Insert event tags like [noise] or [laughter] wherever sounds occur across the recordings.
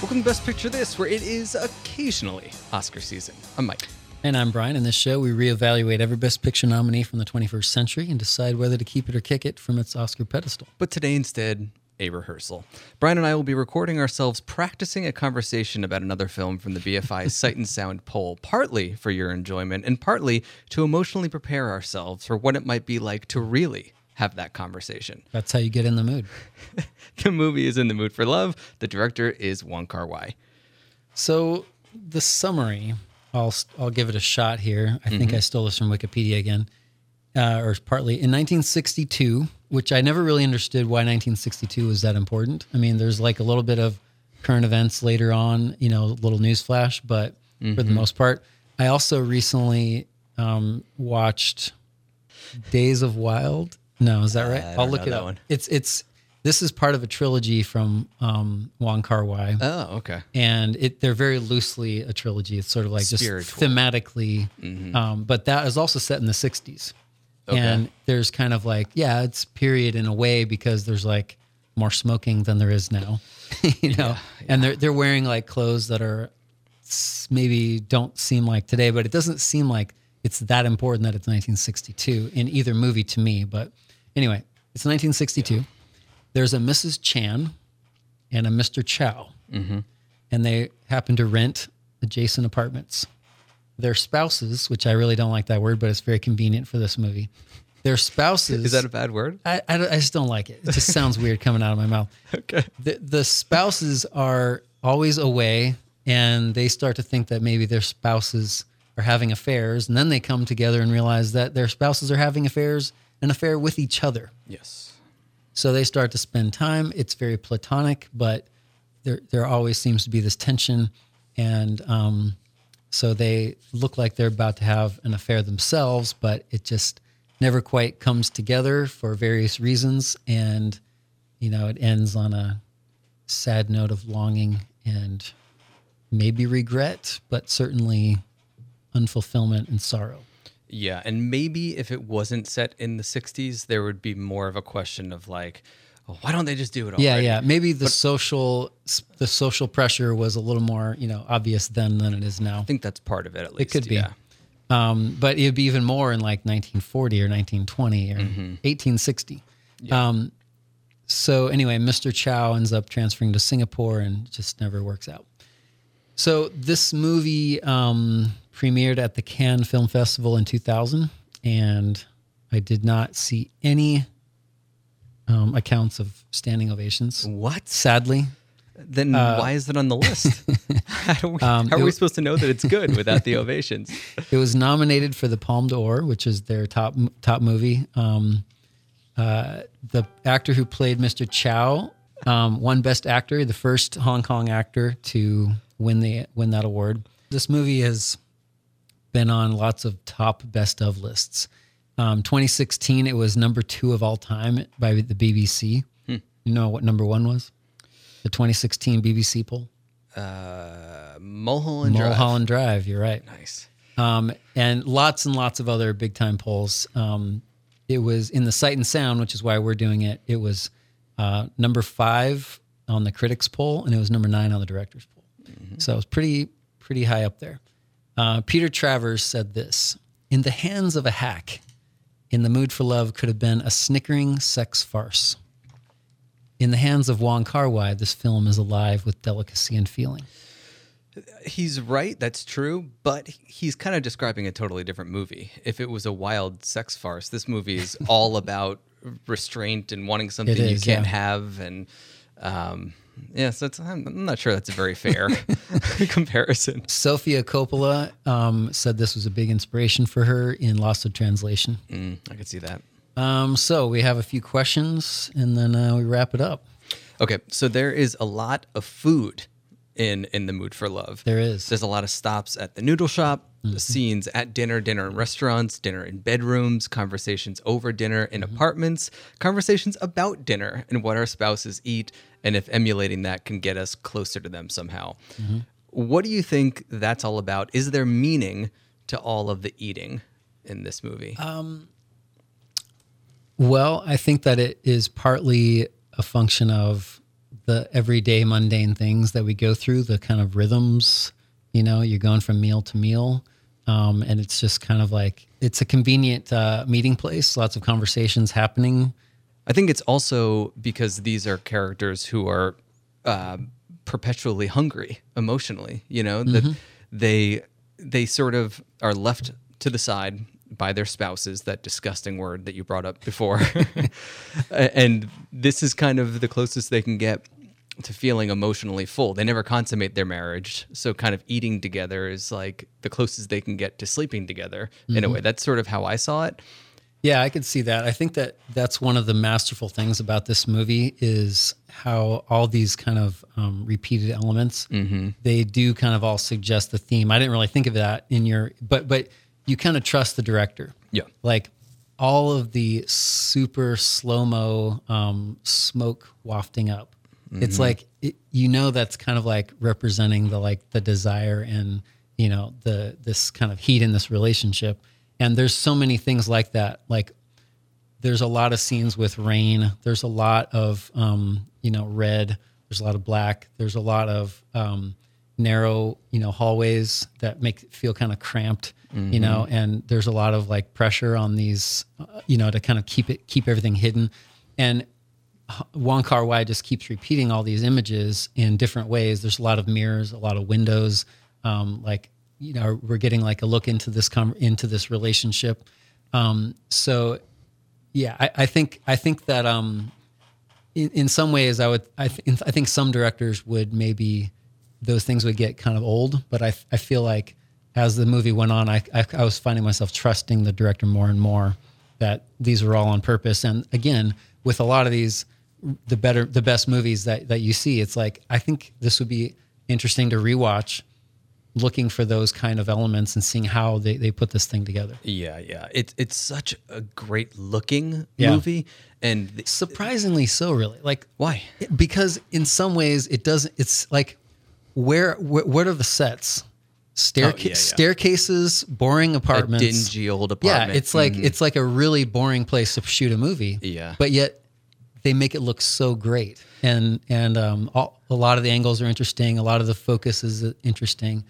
Welcome to Best Picture This, where it is occasionally Oscar season. I'm Mike. And I'm Brian. In this show, we reevaluate every Best Picture nominee from the 21st century and decide whether to keep it or kick it from its Oscar pedestal. But today, instead, a rehearsal. Brian and I will be recording ourselves practicing a conversation about another film from the BFI [laughs] Sight and Sound poll, partly for your enjoyment and partly to emotionally prepare ourselves for what it might be like to really have that conversation. [laughs] That's how you get in the mood. the movie is In the Mood for Love. The director is Wong Kar Wai. So, the summary, I'll, I'll give it a shot here. I think I stole this from Wikipedia again, uh, or partly. In 1962, which I never really understood why 1962 was that important. I mean, there's like a little bit of current events later on, you know, a little news flash, but for the most part, I also recently um, watched Days of Wild. No, is that right? I I'll look it that up. one. It's it's this is part of a trilogy from um, Wong Kar Wai Oh, okay. and it they're very loosely a trilogy. It's sort of like Spiritual. just thematically, um, but that is also set in the '60s, Okay. and there's kind of like yeah, it's period in a way because there's like more smoking than there is now, [laughs] you know, and they're they're wearing like clothes that are maybe don't seem like today, but it doesn't seem like it's that important that it's 1962 in either movie to me. But anyway, it's 1962. There's a Mrs. Chan and a Mr. Chow mm-hmm. and they happen to rent adjacent apartments. Their spouses, which I really don't like that word, but it's very convenient for this movie. Their spouses. Is that a bad word? I, I, I just don't like it. It just sounds weird coming out of my mouth. [laughs] Okay. The, the spouses are always away and they start to think that maybe their spouses are having affairs. And then they come together and realize that their spouses are having affairs, an affair with each other. Yes. So they start to spend time. It's very platonic, but there there always seems to be this tension, and um, so they look like they're about to have an affair themselves, but it just never quite comes together for various reasons, and you know it ends on a sad note of longing and maybe regret, but certainly unfulfillment and sorrow. Yeah, and maybe if it wasn't set in the 60s, there would be more of a question of like, oh, why don't they just do it already? Yeah, yeah. Maybe the social the social pressure was a little more, you know, obvious then than it is now. I think that's part of it at least. It could be. Yeah. Um, but it'd be even more in like 1940 or 1920 or Mm-hmm. 1860. Um, so anyway, Mr. Chow ends up transferring to Singapore and just never works out. So this movie um, premiered at the Cannes Film Festival in 2000, and I did not see any um, accounts of standing ovations. What? Sadly, Then why is it on the list? [laughs] how we, how are Uh, um, we supposed to know that it's good without the ovations? [laughs] It was nominated for the Palme d'Or, which is their top top movie. Um, uh, the actor who played Mr. Chow um, won Best Actor, the first Hong Kong actor to win the win that award. This movie has been on lots of top best of lists. Um, 2016, it was number two of all time by the BBC. You know what number one was? The 2016 BBC poll. Uh, Mulholland Drive. Mulholland Drive. You're right. Nice. um, and lots and lots of other big time polls. Um, it was in the Sight and Sound, which is why we're doing it. It was uh, number five on the critics poll, and it was number nine on the directors poll. So it was pretty pretty high up there. Uh, Peter Travers said this: "In the hands of a hack, in the mood for love could have been a snickering sex farce." In the hands of Wong Kar Wai, this film is alive with delicacy and feeling. He's right. That's true. But he's kind of describing a totally different movie. If it was a wild sex farce, this movie is [laughs] all about restraint and wanting something you can't yeah. have. And um, yeah, so it's, I'm I'm not sure that's a very fair [laughs] [laughs] comparison. Sofia Coppola um, said this was a big inspiration for her in Lost of Translation. Mm, I could see that. Um, so we have a few questions and then uh, we wrap it up. Okay, so there is a lot of food in in the mood for love. There is. There's a lot of stops at the noodle shop, the mm-hmm. scenes at dinner, dinner in restaurants, dinner in bedrooms, conversations over dinner in mm-hmm. apartments, conversations about dinner and what our spouses eat, and if emulating that can get us closer to them somehow. Mm-hmm. What do you think that's all about? Is there meaning to all of the eating in this movie? Um, well, I think that it is partly a function of the everyday mundane things that we go through, the kind of rhythms. You know, you're going from meal to meal, um, and it's just kind of like it's a convenient uh, meeting place. Lots of conversations happening. I think it's also because these are characters who are uh, perpetually hungry emotionally. You know that they they sort of are left to the side by their spouses. That disgusting word that you brought up before, [laughs] and this is kind of the closest they can get to feeling emotionally full. They never consummate their marriage, so kind of eating together is like the closest they can get to sleeping together in a way. That's sort of how I saw it. Yeah, I could see that. I think that that's one of the masterful things about this movie is how all these kind of um, repeated elements they do kind of all suggest the theme. I didn't really think of that in your, but but you kind of trust the director. Yeah. like all of the super slow mo um, smoke wafting up. It's like it, you know that's kind of like representing the like the desire and you know the this kind of heat in this relationship. And there's so many things like that. Like there's a lot of scenes with rain. There's a lot of um, you know red. There's a lot of black. There's a lot of um, narrow you know hallways that make it feel kind of cramped. You know, and there's a lot of like pressure on these, uh, you know, to kind of keep it keep everything hidden. And Wong Kar Wai just keeps repeating all these images in different ways. There's a lot of mirrors, a lot of windows. Um, like you know, we're getting like a look into this com- into this relationship. Um, so yeah, I, I think I think that um, in, in some ways I would I, th- I think some directors would maybe those things would get kind of old, but I I feel like as the movie went on, I, I I was finding myself trusting the director more and more that these were all on purpose. And again, with a lot of these, the better the best movies that that you see, it's like I think this would be interesting to rewatch, looking for those kind of elements and seeing how they, they put this thing together. Yeah, yeah. It's it's such a great looking Yeah. movie, and the, Surprisingly so, really. Like why? because in some ways it doesn't it's like where, where what are the sets Stairca- oh, yeah, yeah. staircases boring A apartments dingy old apartment. yeah it's like mm-hmm. it's like a really boring place to shoot a movie Yeah. but yet they make it look so great. And and um all, a lot of the angles are interesting. A lot of the focus is interesting.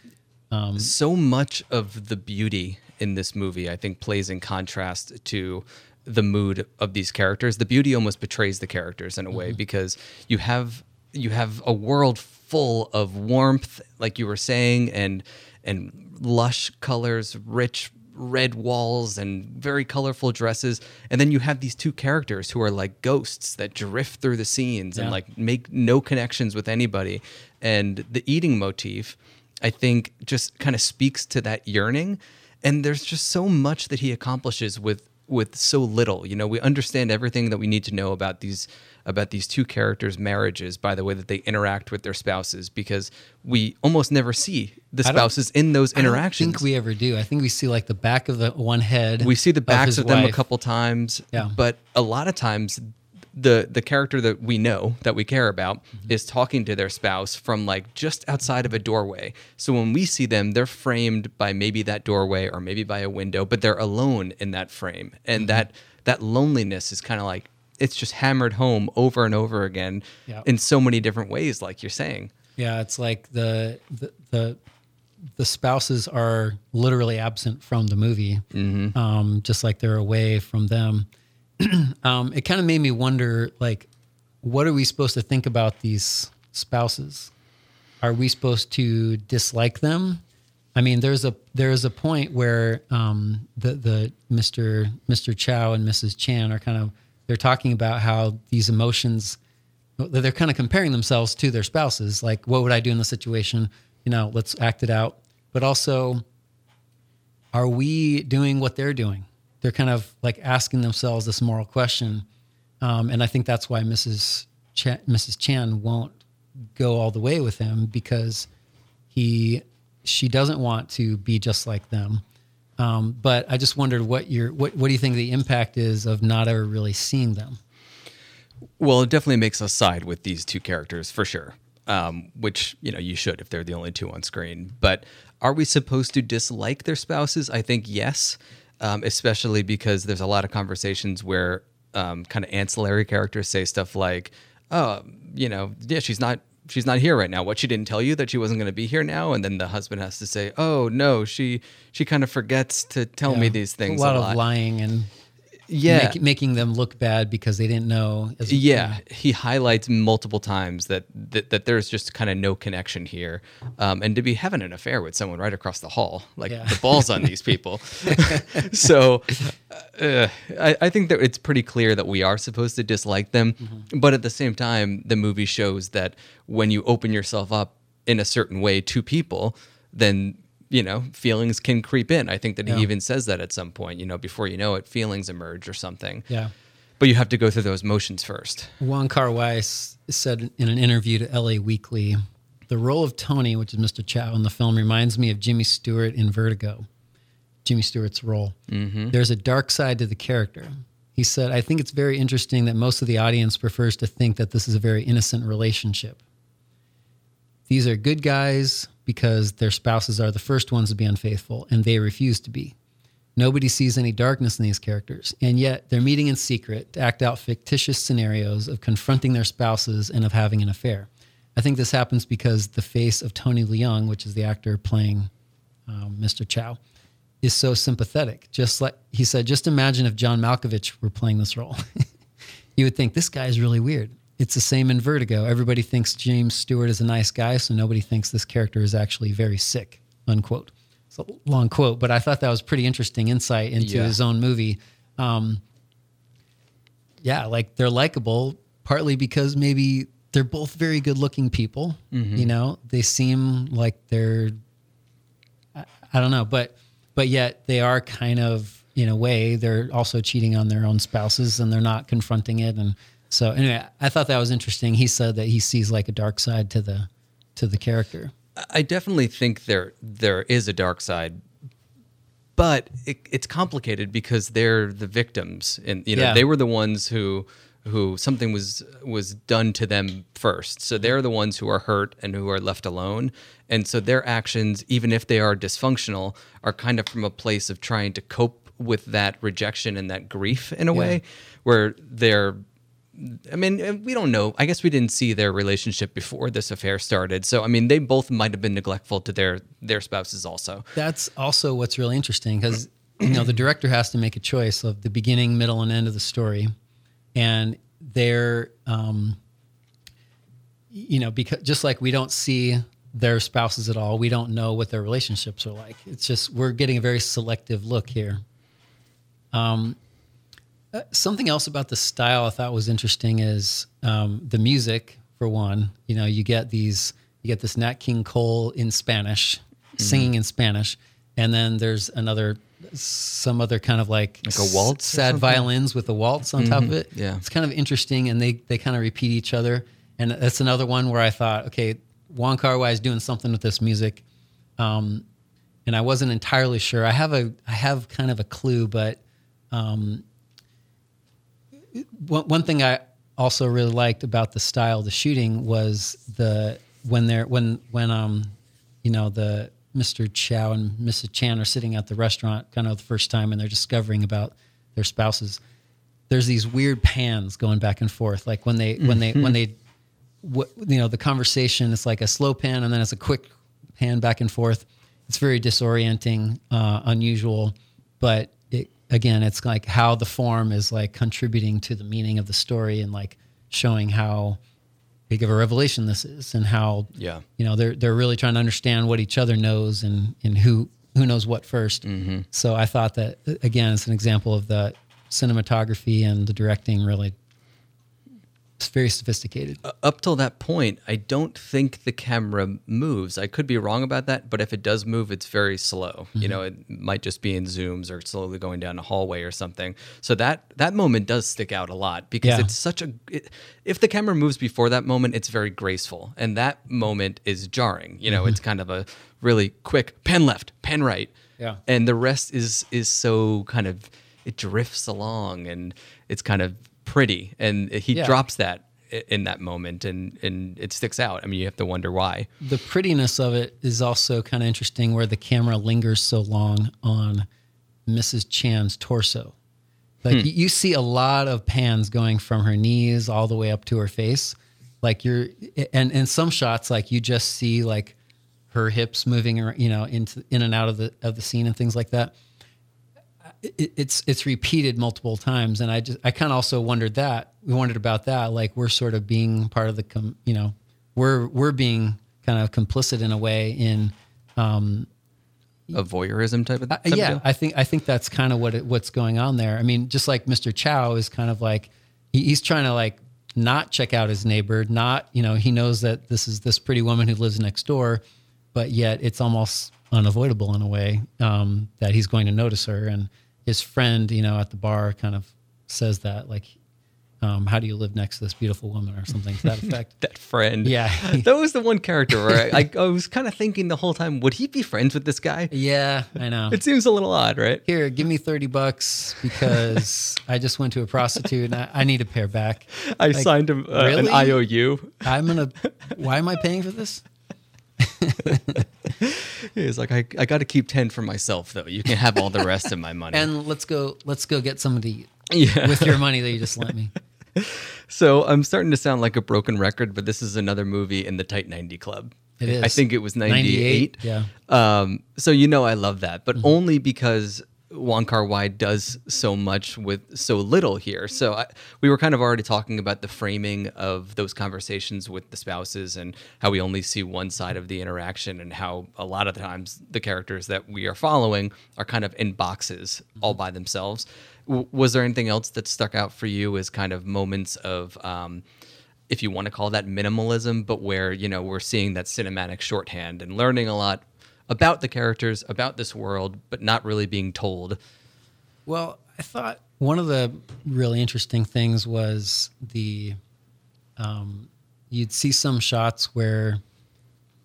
So much of the beauty in this movie, I think, plays in contrast to the mood of these characters. The beauty almost betrays the characters in a way because you have you have a world full of warmth, like you were saying, and and lush colors, rich red walls and very colorful dresses and then you have these two characters who are like ghosts that drift through the scenes and like make no connections with anybody and the eating motif I think just kind of speaks to that yearning. And there's just so much that he accomplishes with with so little. You know, we understand everything that we need to know about these about these two characters' marriages by the way that they interact with their spouses, because we almost never see the spouses in those I interactions. think we ever do i think we see like the back of the one head we see the backs his of, them a couple times Yeah. but a lot of times the the character that we know that we care about Mm-hmm. is talking to their spouse from like just outside of a doorway so when we see them they're framed by maybe that doorway or maybe by a window but they're alone in that frame and Mm-hmm. that that loneliness is kind of like it's just hammered home over and over again Yeah. in so many different ways like you're saying Yeah, it's like the the the, the spouses are literally absent from the movie, um, just like they're away from them. [clears throat] um, it kind of made me wonder, like, what are we supposed to think about these spouses? Are we supposed to dislike them? I mean, there's a there's a point where um, the the Mr. Mr. Chow and Mrs. Chan are kind of they're talking about how these emotions they're kind of comparing themselves to their spouses like what would i do in this situation? You know let's act it out. But also are we doing what they're doing? They're kind of like asking themselves this moral question um, and i think that's why mrs Ch- mrs chan won't go all the way with him because he she doesn't want to be just like them um, but i just wondered what your what, what do you think the impact is of not ever really seeing them Well, it definitely makes us side with these two characters for sure. Um, which you know you should if they're the only two on screen. But are we supposed to dislike their spouses? I think yes, um, especially because there's a lot of conversations where um, kind of ancillary characters say stuff like, "Oh, you know, yeah, she's not." She's not here right now. What she didn't tell you that she wasn't going to be here now, and then the husband has to say, "Oh no, she she kind of forgets to tell me these things." A lot, of lying and yeah, make- making them look bad because they didn't know. As, yeah. he highlights multiple times that that, that there's just kind of no connection here. Um, and to be having an affair with someone right across the hall like Yeah. the balls on these people. [laughs] So uh, I, I think that it's pretty clear that we are supposed to dislike them. But at the same time the movie shows that when you open yourself up in a certain way to people then you know feelings can creep in i think that Yeah. he even says that at some point you know before you know it feelings emerge or something Yeah. but you have to go through those motions first. Juan s- said in an interview to LA Weekly, the role of Tony, which is Mr. Chow in the film, reminds me of Jimmy Stewart in Vertigo. Jimmy Stewart's role. Mm-hmm. There's a dark side to the character. He said, I think it's very interesting that most of the audience prefers to think that this is a very innocent relationship. These are good guys because their spouses are the first ones to be unfaithful, and they refuse to be. Nobody sees any darkness in these characters, and yet they're meeting in secret to act out fictitious scenarios of confronting their spouses and of having an affair. I think this happens because the face of Tony Leung, which is the actor playing um, Mr. Chow, is so sympathetic. Just like he said, just imagine if John Malkovich were playing this role. [laughs] you would think this guy is really weird. It's the same in Vertigo. Everybody thinks James Stewart is a nice guy, so nobody thinks this character is actually very sick. Unquote. It's a long quote, but I thought that was pretty interesting insight into Yeah. his own movie. Um, yeah, like they're likable partly because maybe they're both very good looking people. You know, they seem like they're I, I don't know, but but yet they are kind of in a way they're also cheating on their own spouses and they're not confronting it and so anyway, I thought that was interesting. He said that he sees like a dark side to the to the character. I definitely think there there is a dark side, but it, it's complicated because they're the victims, and you know Yeah. they were the ones who who something was was done to them first. So they're the ones who are hurt and who are left alone, and so their actions, even if they are dysfunctional, are kind of from a place of trying to cope with that rejection and that grief in a way, where they're I mean, uh, we don't know. I guess we didn't see their relationship before this affair started. So, I mean, they both might have been neglectful to their their spouses also. That's also what's really interesting because you know the director has to make a choice of the beginning, middle, and end of the story, and they're um, you know because just like we don't see their spouses at all, we don't know what their relationships are like. It's just we're getting a very selective look here. Um, uh, something else about the style I thought was interesting is um, the music. For one, you know, you get these, you get this Nat King Cole in Spanish, singing in Spanish, and then there's another, some other kind of like Like a waltz sad violins with a waltz on top of it. yeah. it's kind of interesting, and they they kind of repeat each other. And that's another one where I thought, okay, Wong Kar Wai is doing something with this music, um, and I wasn't entirely sure. I have a I have kind of a clue, but um, one, one thing I also really liked about the style of the shooting was the when they're when when um you know the Mr. Chow and Mrs. Chan are sitting at the restaurant kind of the first time and they're discovering about their spouses. There's these weird pans going back and forth, like when they when they when they what you know the conversation is like a slow pan and then it's a quick pan back and forth it's very disorienting uh, unusual but it again it's like how the form is like contributing to the meaning of the story and like showing how big of a revelation this is and how Yeah. you know they're they're really trying to understand what each other knows and and who who knows what 1st mm-hmm. so i thought that again it's an example of the cinematography and the directing really it's very sophisticated uh, Up till that point, I don't think the camera moves. I could be wrong about that, but if it does move, it's very slow. You mm-hmm. know, it might just be in zooms or slowly going down a hallway or something. So that that moment does stick out a lot because Yeah. it's such a. It, if the camera moves before that moment, it's very graceful, and that moment is jarring. You know, mm-hmm. it's kind of a really quick pan left, pan right. Yeah. and the rest is is so kind of it drifts along and it's kind of pretty and he Yeah. drops that in that moment and and it sticks out i mean you have to wonder why the prettiness of it is also kind of interesting where the camera lingers so long on Mrs. Chan's torso. Like hmm. you, you see a lot of pans going from her knees all the way up to her face. Like you're, and in some shots, like you just see like her hips moving, you know, into in and out of the of the scene and things like that. It, it's it's repeated multiple times, and I just I kind of also wondered that we wondered about that. Like we're sort of being part of the, com, you know, we're we're being kind of complicit in a way in um, A voyeurism type of, type of yeah, deal? I think I think that's kind of what it, what's going on there. I mean, just like Mr. Chow is kind of like he, he's trying to like not check out his neighbor, not you know he knows that this is this pretty woman who lives next door, but yet it's almost unavoidable in a way um, that he's going to notice her. And his friend, you know, at the bar kind of says that like, um, "How do you live next to this beautiful woman?" or something to that [laughs] effect. that friend. Yeah. [laughs] that was the one character where I, I, I was kind of thinking the whole time, would he be friends with this guy? yeah, I know. [laughs] It seems a little odd, right? here, give me 30 bucks because I just went to a prostitute and I, I need to pay her back. I signed him uh, really? an IOU. I'm going to, why am I paying for this? He's like, I, I got to keep 10 for myself, though. You can have all the rest of my money. And let's go, let's go get something to eat yeah. with your money that you just lent me. [laughs] So I'm starting to sound like a broken record, but this is another movie in the Tight 90 Club. It is. I think it was 98. 98, yeah. Um, so you know I love that, Mm-hmm. but only because Wong Kar Wai does so much with so little here. So I, we were kind of already talking about the framing of those conversations with the spouses and how we only see one side of the interaction and how a lot of the times the characters that we are following are kind of in boxes all by themselves. W- was there anything else that stuck out for you as kind of moments of um, if you want to call that minimalism, but where you know we're seeing that cinematic shorthand and learning a lot about the characters, about this world, but not really being told. Well, I thought one of the really interesting things was the, um, you'd see some shots where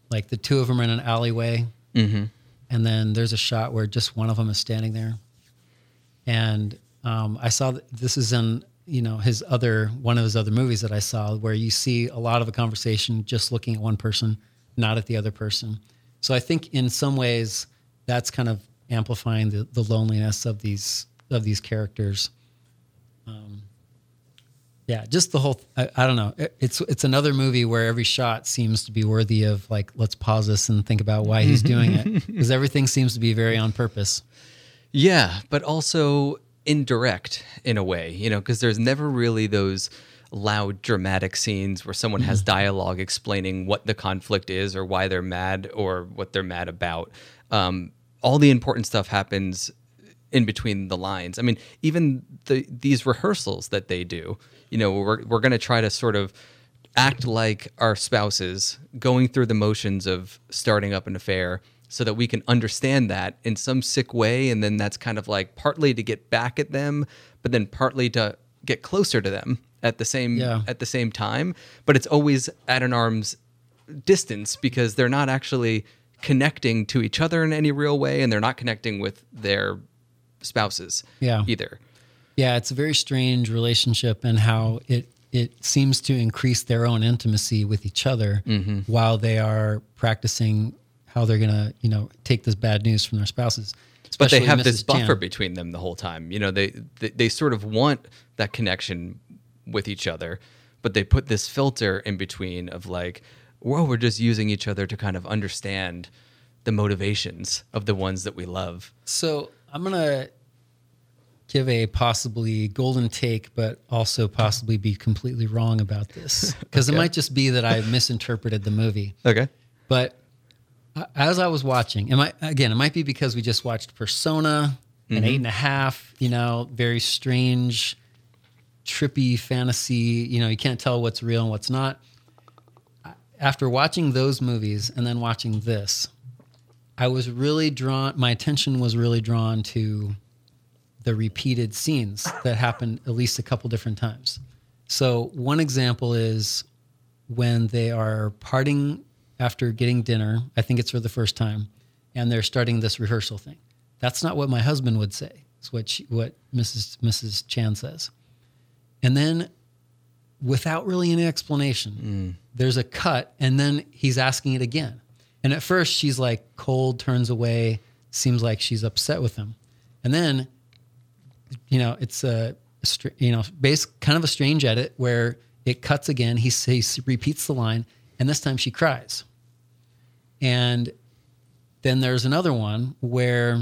like the two of them are in an alleyway Mm-hmm. and then there's a shot where just one of them is standing there. And um, I saw that this is in you know his other one of his other movies that I saw where you see a lot of a conversation just looking at one person, not at the other person. So I think in some ways that's kind of amplifying the, the loneliness of these of these characters. Um, yeah, just the whole. I, I don't know. It- It's it's another movie where every shot seems to be worthy of like let's pause this and think about why he's doing it [laughs] because everything seems to be very on purpose. Yeah, but also indirect in a way, you know, because there's never really those loud dramatic scenes where someone has dialogue explaining what the conflict is or why they're mad or what they're mad about. Um, all the important stuff happens in between the lines. I mean, even the these rehearsals that they do, you know, we're we're going to try to sort of act like our spouses going through the motions of starting up an affair so that we can understand that in some sick way and then that's kind of like partly to get back at them but then partly to get closer to them at the same Yeah. at the same time but it's always at an arm's distance because they're not actually connecting to each other in any real way and they're not connecting with their spouses Yeah. either Yeah, it's a very strange relationship and how it it seems to increase their own intimacy with each other mm-hmm. while they are practicing how they're gonna you know take this bad news from their spouses. but they have Mrs. this buffer Chan. between them the whole time. You know, they, they they sort of want that connection with each other, but they put this filter in between of like, well, we're just using each other to kind of understand the motivations of the ones that we love. So I'm gonna give a possibly golden take, but also possibly be completely wrong about this [laughs] because it might just be that I misinterpreted the movie. Okay. But as I was watching, it might again, it might be because we just watched Persona, an mm-hmm. eight and a half, you know, very strange, trippy fantasy. You know, you can't tell what's real and what's not. After watching those movies and then watching this, I was really drawn. My attention was really drawn to the repeated scenes that happened at least a couple different times. So one example is when they are parting after getting dinner. I think it's for the first time, and they're starting this rehearsal thing. That's not what my husband would say. It's what she, what Mrs. Mrs. Chan says. And then, without really any explanation, there's a cut, and then he's asking it again. And at first, she's like cold, turns away, seems like she's upset with him, and then you know, it's a, you know, base kind of a strange edit where it cuts again. He, he repeats the line, and this time she cries. And then there's another one where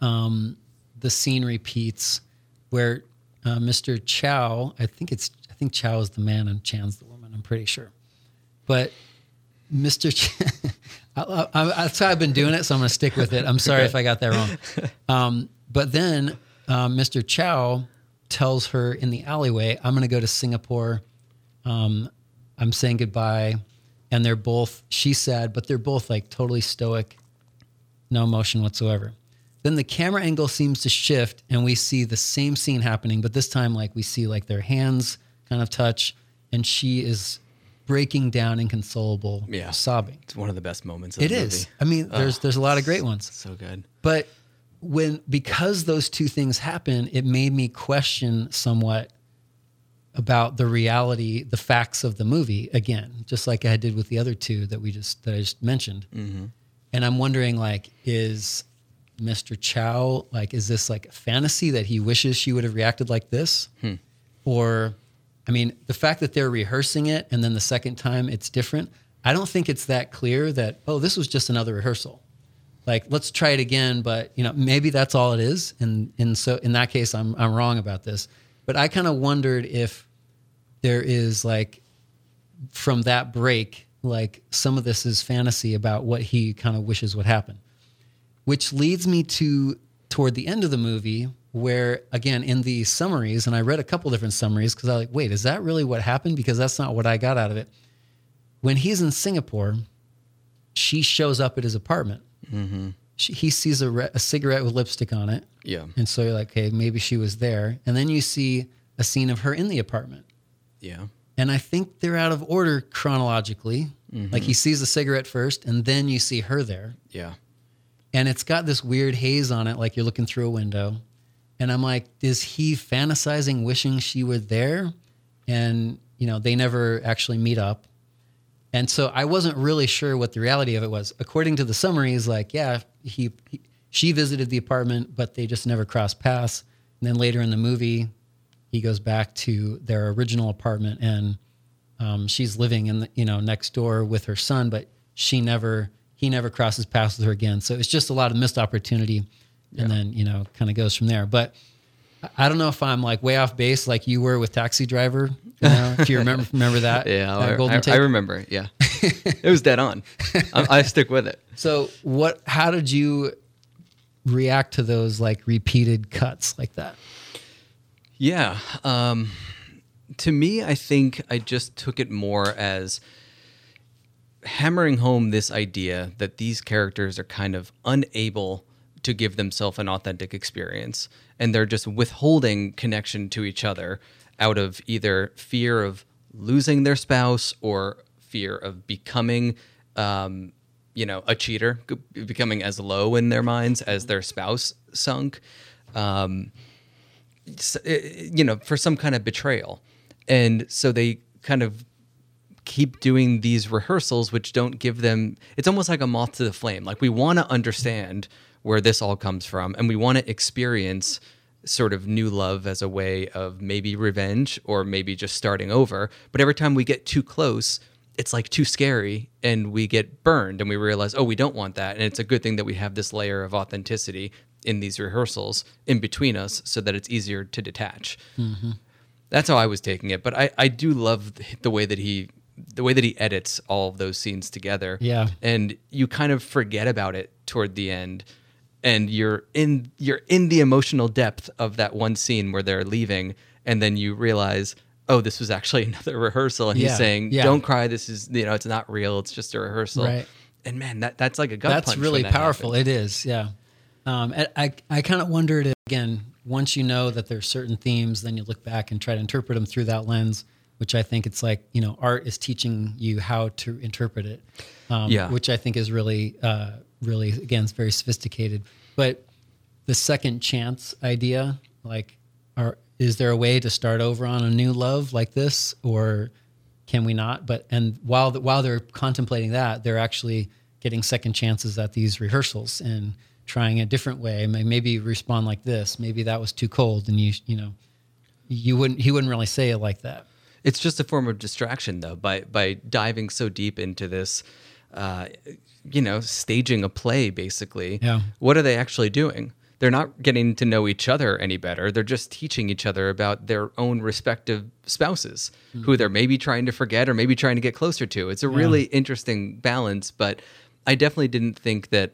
um, the scene repeats where uh, Mr. Chow, I think it's, I think Chow is the man and Chan's the woman. I'm pretty sure, but Mr. Ch- [laughs] I, I, how I've been doing it, so I'm going to stick with it. I'm sorry if I got that wrong. Um, but then uh, Mr. Chow tells her in the alleyway, "I'm going to go to Singapore. Um, I'm saying goodbye." And they're both. She's sad, but they're both like totally stoic, no emotion whatsoever. Then the camera angle seems to shift, and we see the same scene happening, but this time, like we see like their hands kind of touch, and she is breaking down inconsolable, Yeah. sobbing. It's one of the best moments. Of It the is. I mean, there's there's a lot of great ones, So good. but when because those two things happen, it made me question somewhat about the reality, the facts of the movie again, just like I did with the other two that we just that I just mentioned. Mm-hmm. And I'm wondering, like, is Mr. Chow like, is this like a fantasy that he wishes she would have reacted like this, hmm. or I mean, the fact that they're rehearsing it and then the second time it's different, I don't think it's that clear that, oh, this was just another rehearsal. Like, let's try it again, but you know, maybe that's all it is. And and so in that case, I'm I'm wrong about this. But I kind of wondered if there is like from that break, like some of this is fantasy about what he kind of wishes would happen. Which leads me to toward the end of the movie, where again in the summaries, and I read a couple different summaries because I like, wait, is that really what happened? Because that's not what I got out of it. When he's in Singapore, she shows up at his apartment. Mm-hmm. She, he sees a, re- a cigarette with lipstick on it. Yeah. And so you're like, okay, maybe she was there. And then you see a scene of her in the apartment. Yeah. And I think they're out of order chronologically. Mm-hmm. Like he sees the cigarette first, and then you see her there. Yeah. And it's got this weird haze on it, like you're looking through a window. And I'm like, is he fantasizing, wishing she were there? And, you know, they never actually meet up. And so I wasn't really sure what the reality of it was. According to the summaries, like, yeah, he, he she visited the apartment, but they just never crossed paths. And then later in the movie, he goes back to their original apartment and um, she's living in the, you know next door with her son, but she never he never crosses paths with her again. So it's just a lot of missed opportunity, and then you know kind of goes from there. But I- don't know if I'm like way off base like you were with Taxi Driver. You know, if you remember [laughs] remember that, Yeah. that I, I. I remember. Yeah. it was dead on. I, I stick with it. [laughs] so what? How did you react to those like repeated cuts like that? Yeah. Um, to me, I think I just took it more as hammering home this idea that these characters are kind of unable to give themselves an authentic experience and they're just withholding connection to each other out of either fear of losing their spouse or fear of becoming um, you know a cheater becoming as low in their minds as their spouse sunk um, eh, you know, for some kind of betrayal. And so they kind of keep doing these rehearsals, which don't give them, it's almost like a moth to the flame. Like we want to understand where this all comes from and we want to experience sort of new love as a way of maybe revenge or maybe just starting over. But every time we get too close, it's like too scary and we get burned and we realize, oh, we don't want that. And it's a good thing that we have this layer of authenticity in these rehearsals in between us so that it's easier to detach. Mm-hmm. That's how I was taking it. But I, I do love the way that he the way that he edits all of those scenes together. Yeah. And you kind of forget about it toward the end and you're in you're in the emotional depth of that one scene where they're leaving and then you realize oh this was actually [laughs] another rehearsal and Yeah, he's saying yeah. don't cry this is you know it's not real it's just a rehearsal Right. and man that that's like a gut That's really that powerful. happens. It is, yeah. Um, and I I kind of wondered if, again once you know that there's certain themes, then you look back and try to interpret them through that lens. Which I think it's like you know art is teaching you how to interpret it. Um, Yeah. Which I think is really uh, really again it's very sophisticated. But the second chance idea, like, are is there a way to start over on a new love like this, or can we not? But and while the, while they're contemplating that, they're actually getting second chances at these rehearsals, and trying a different way. May- Maybe respond like this. Maybe that was too cold, and you you know, you wouldn't he wouldn't really say it like that. It's just a form of distraction, though, by by diving so deep into this, uh, you know, staging a play. Basically, Yeah. What are they actually doing? They're not getting to know each other any better. They're just teaching each other about their own respective spouses, who they're maybe trying to forget or maybe trying to get closer to. It's a really interesting balance, but I definitely didn't think that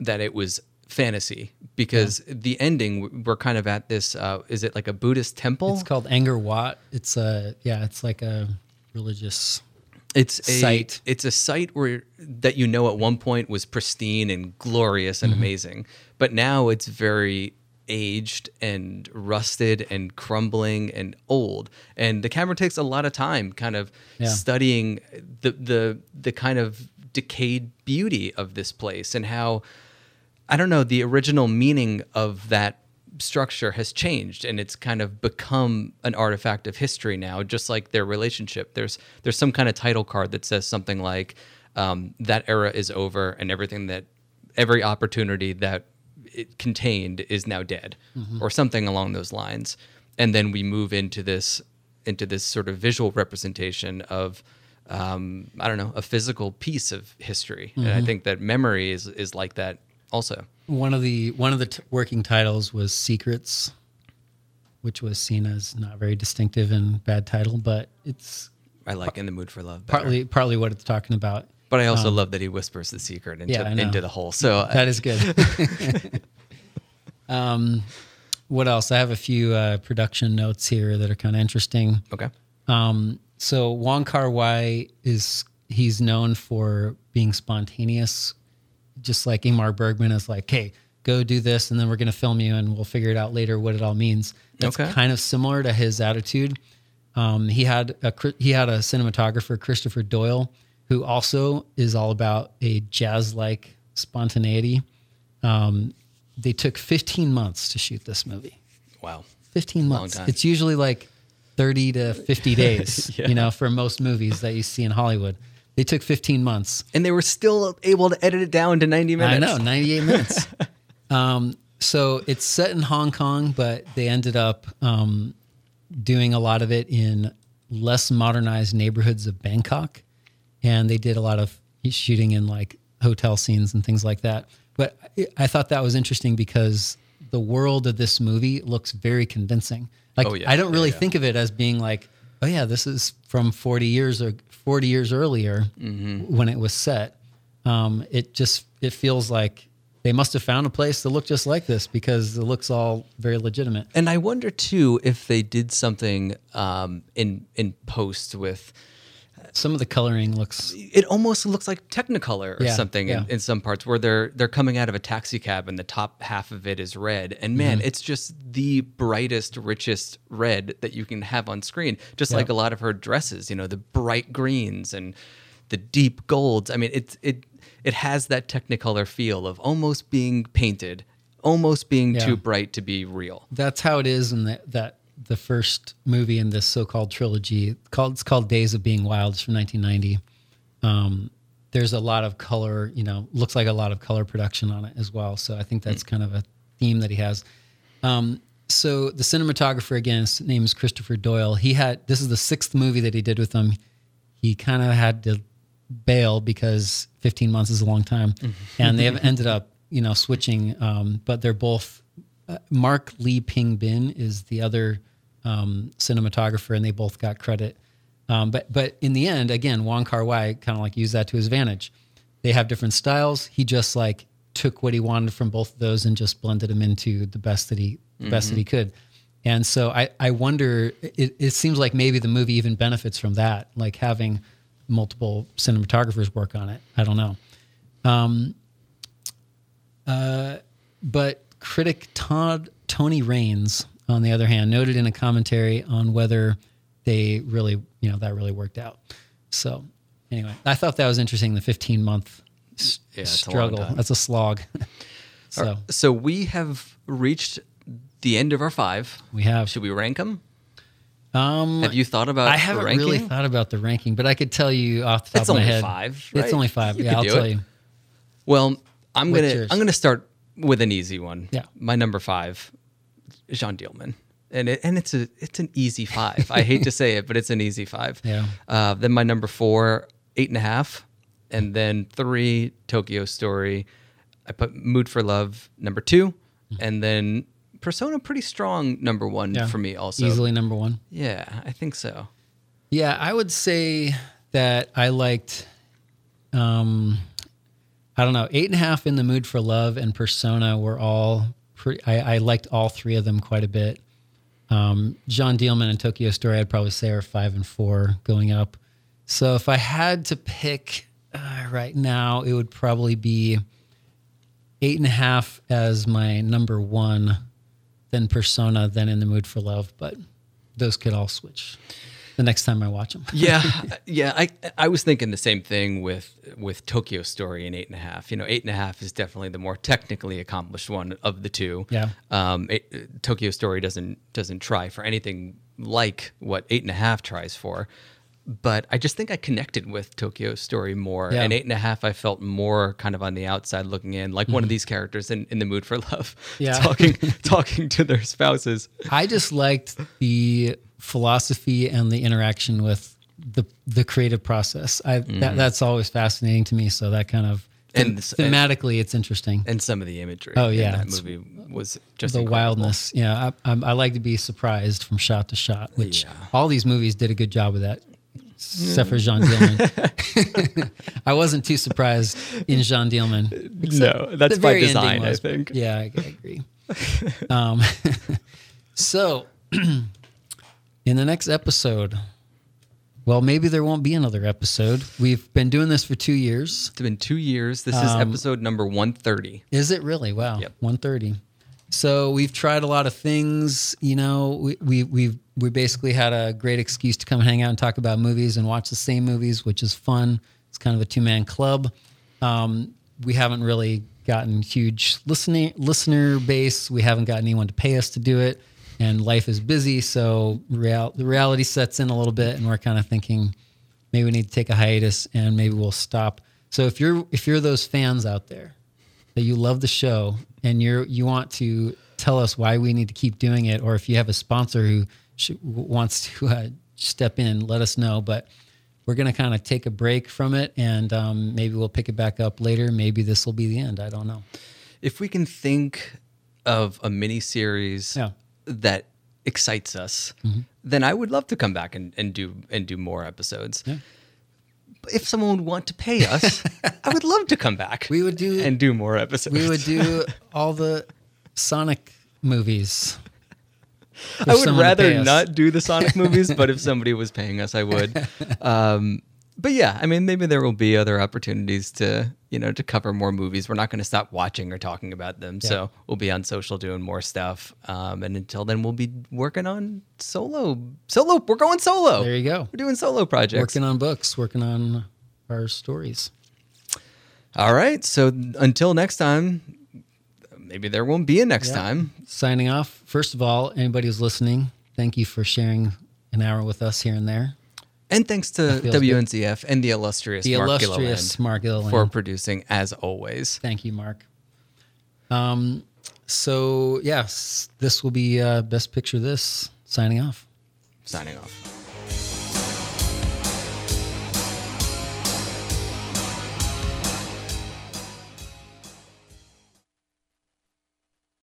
that it was fantasy because the ending we're kind of at this uh, is it like a buddhist temple It's called Angkor Wat. It's a yeah, it's like a religious. it's a site. it's a site where that you know at one point was pristine and glorious and amazing but now it's very aged and rusted and crumbling and old and the camera takes a lot of time kind of Yeah. studying the the the kind of decayed beauty of this place and how I don't know, the original meaning of that structure has changed and it's kind of become an artifact of history now, just like their relationship. There's there's some kind of title card that says something like um, that era is over and everything that every opportunity that it contained is now dead or something along those lines. And then we move into this into this sort of visual representation of um, I don't know, a physical piece of history. And I think that memory is is like that also. One of the one of the t- working titles was Secrets, which was seen as not very distinctive and bad title, but it's I like in the mood for love. better. partly partly what it's talking about. but I also love that he whispers the secret into Yeah, into the hole. So That is good. [laughs] um, what else? I have a few uh, production notes here that are kind of interesting. okay, Um, so Wong Kar Wai is he's known for being spontaneous, just like Ingmar Bergman is like, hey, go do this, and then we're going to film you, and we'll figure it out later what it all means. That's Okay. kind of similar to his attitude. Um, he had a he had a cinematographer Christopher Doyle who also is all about a jazz like spontaneity. Um, they took 15 months to shoot this movie. wow, 15 months. It's usually like 30 to 50 days, [laughs] Yeah. you know, for most movies that you see in Hollywood. They took 15 months. and they were still able to edit it down to ninety minutes. I know, 98 minutes. [laughs] um, so it's set in Hong Kong, but they ended up um, doing a lot of it in less modernized neighborhoods of Bangkok. And they did a lot of shooting in like hotel scenes and things like that. But I- I thought that was interesting because the world of this movie looks very convincing. Like Oh, yeah. I don't Yeah, really yeah. think of it as being like, oh yeah, this is from 40 years or 40 years earlier Mm-hmm. when it was set. Um, it just it feels like they must have found a place to look just like this because it looks all very legitimate. And I wonder too if they did something um, in in post with Some of the coloring looks it almost looks like Technicolor or Yeah, something yeah. in, in some parts where they're they're coming out of a taxi cab and the top half of it is red. And man, Mm-hmm. it's just the brightest, richest red that you can have on screen. Just Yeah. like a lot of her dresses, you know, the bright greens and the deep golds. I mean, it it it has that Technicolor feel of almost being painted, almost being Yeah. too bright to be real. that's how it is in the, that the first movie in this so-called trilogy called it's called Days of Being Wild it's from 1990. Um, there's a lot of color, you know, looks like a lot of color production on it as well. So I think that's kind of a theme that he has. Um, so the cinematographer again, his name is Christopher Doyle. He had this is the sixth movie that he did with them. He kind of had to bail because 15 months is a long time, and they have [laughs] ended up, you know, switching. Um, but they're both. Uh, Mark Lee Ping Bing is the other um, cinematographer, and they both got credit. Um, but but in the end, again, Wong Kar Wai kind of like used that to his advantage. They have different styles. He just like took what he wanted from both of those and just blended them into the best that he the best that he could. And so I I wonder. It, it seems like maybe the movie even benefits from that, like having multiple cinematographers work on it. I don't know. Um, uh, but critic Todd Tony Rayns, on the other hand, noted in a commentary on whether they really, you know, that really worked out. So anyway, I thought that was interesting. The 15 month Yeah, it's a struggle—that's a slog. [laughs] so So we have reached the end of our five. we have. Should we rank them? Um, Have you thought about I haven't ranking? really thought about the ranking, but I could tell you off the top It's of my only head. five, It's only five. You yeah, I'll tell it. you. Well, I'm What's gonna yours? I'm gonna start with an easy one. Yeah. My number five, Jeanne Dielman. And it, and it's a it's an easy five. I hate to say it, but it's an easy five. [laughs] Yeah. Uh, then my number four, eight and a half, and then three, Tokyo Story. I put Mood for Love number two, and then Persona pretty strong number one Yeah. for me also. Easily number one. Yeah, I think so. Yeah, I would say that I liked, um, I don't know, eight and a half in the mood for love and Persona were all pretty. I, I liked all three of them quite a bit. Um, Jeanne Dielman and Tokyo Story, I'd probably say are five and four going up. So if I had to pick uh, right now, it would probably be eight and a half as my number one, then Persona, then In the Mood for Love. But those could all switch the next time I watch them. yeah, [laughs] yeah. I I was thinking the same thing with with Tokyo Story and eight and a half. You know, eight and a half is definitely the more technically accomplished one of the two. Yeah. Um, it, Tokyo Story doesn't doesn't try for anything like what eight and a half tries for. But I just think I connected with Tokyo Story more. Yeah. And eight and a half, I felt more kind of on the outside looking in, like one of these characters in, in the mood for love, Mm-hmm. [laughs] Yeah. talking [laughs] talking to their spouses. I just liked the philosophy and the interaction with the the creative process. I that, that's always fascinating to me. So that kind of And them- this- and- thematically, it's interesting. And some of the imagery Oh, in yeah, that movie was just the incredible. wildness, yeah. I, I, I like to be surprised from shot to shot, which Yeah. all these movies did a good job of that, except for Jeanne Dielman. [laughs] I wasn't too surprised in Jeanne Dielman. No, that's by very ending design, I think. Yeah, I, I agree. um, [laughs] so, [clears throat] in the next episode, well, maybe there won't be another episode. We've been doing this for two years. It's been two years. This is Um, episode number 130. Is it really? Wow. Yep. 130. So we've tried a lot of things. You know, we, we we've we basically had a great excuse to come hang out and talk about movies and watch the same movies, which is fun. It's kind of a two man club. Um, we haven't really gotten huge listening listener base. We haven't gotten anyone to pay us to do it, and life is busy. So real, the reality sets in a little bit, and we're kind of thinking maybe we need to take a hiatus and maybe we'll stop. So if you're if you're those fans out there that you love the show and you're you want to tell us why we need to keep doing it, or if you have a sponsor who sh- wants to uh, step in, let us know. But we're going to kind of take a break from it, and um, maybe we'll pick it back up later. Maybe this will be the end. I don't know. If we can think of a mini series Yeah. that excites us, then I would love to come back and, and do and do more episodes. Yeah. If someone would want to pay us, [laughs] I would love to come back. We would do- and do more episodes. We would do [laughs] all the Sonic movies. I would someone would pay rather not do the Sonic movies, but if somebody was paying us, I would. [laughs] Um, but yeah, I mean, maybe there will be other opportunities to, you know, to cover more movies. We're not going to stop watching or talking about them. So we'll be on social doing more stuff. Um, and until then, we'll be working on solo. Solo. We're going solo. There you go. We're doing solo projects. Working on books, working on our stories. All right. So until next time, maybe there won't be a next Yeah. time. signing off. First of all, anybody who's listening, thank you for sharing an hour with us here and there. And thanks to feels good. WNCF and the illustrious The Mark illustrious Gilliland Mark Gilliland. for producing as always. Thank you, Mark. Um, so yes, this will be uh, best picture. This signing off. Signing off.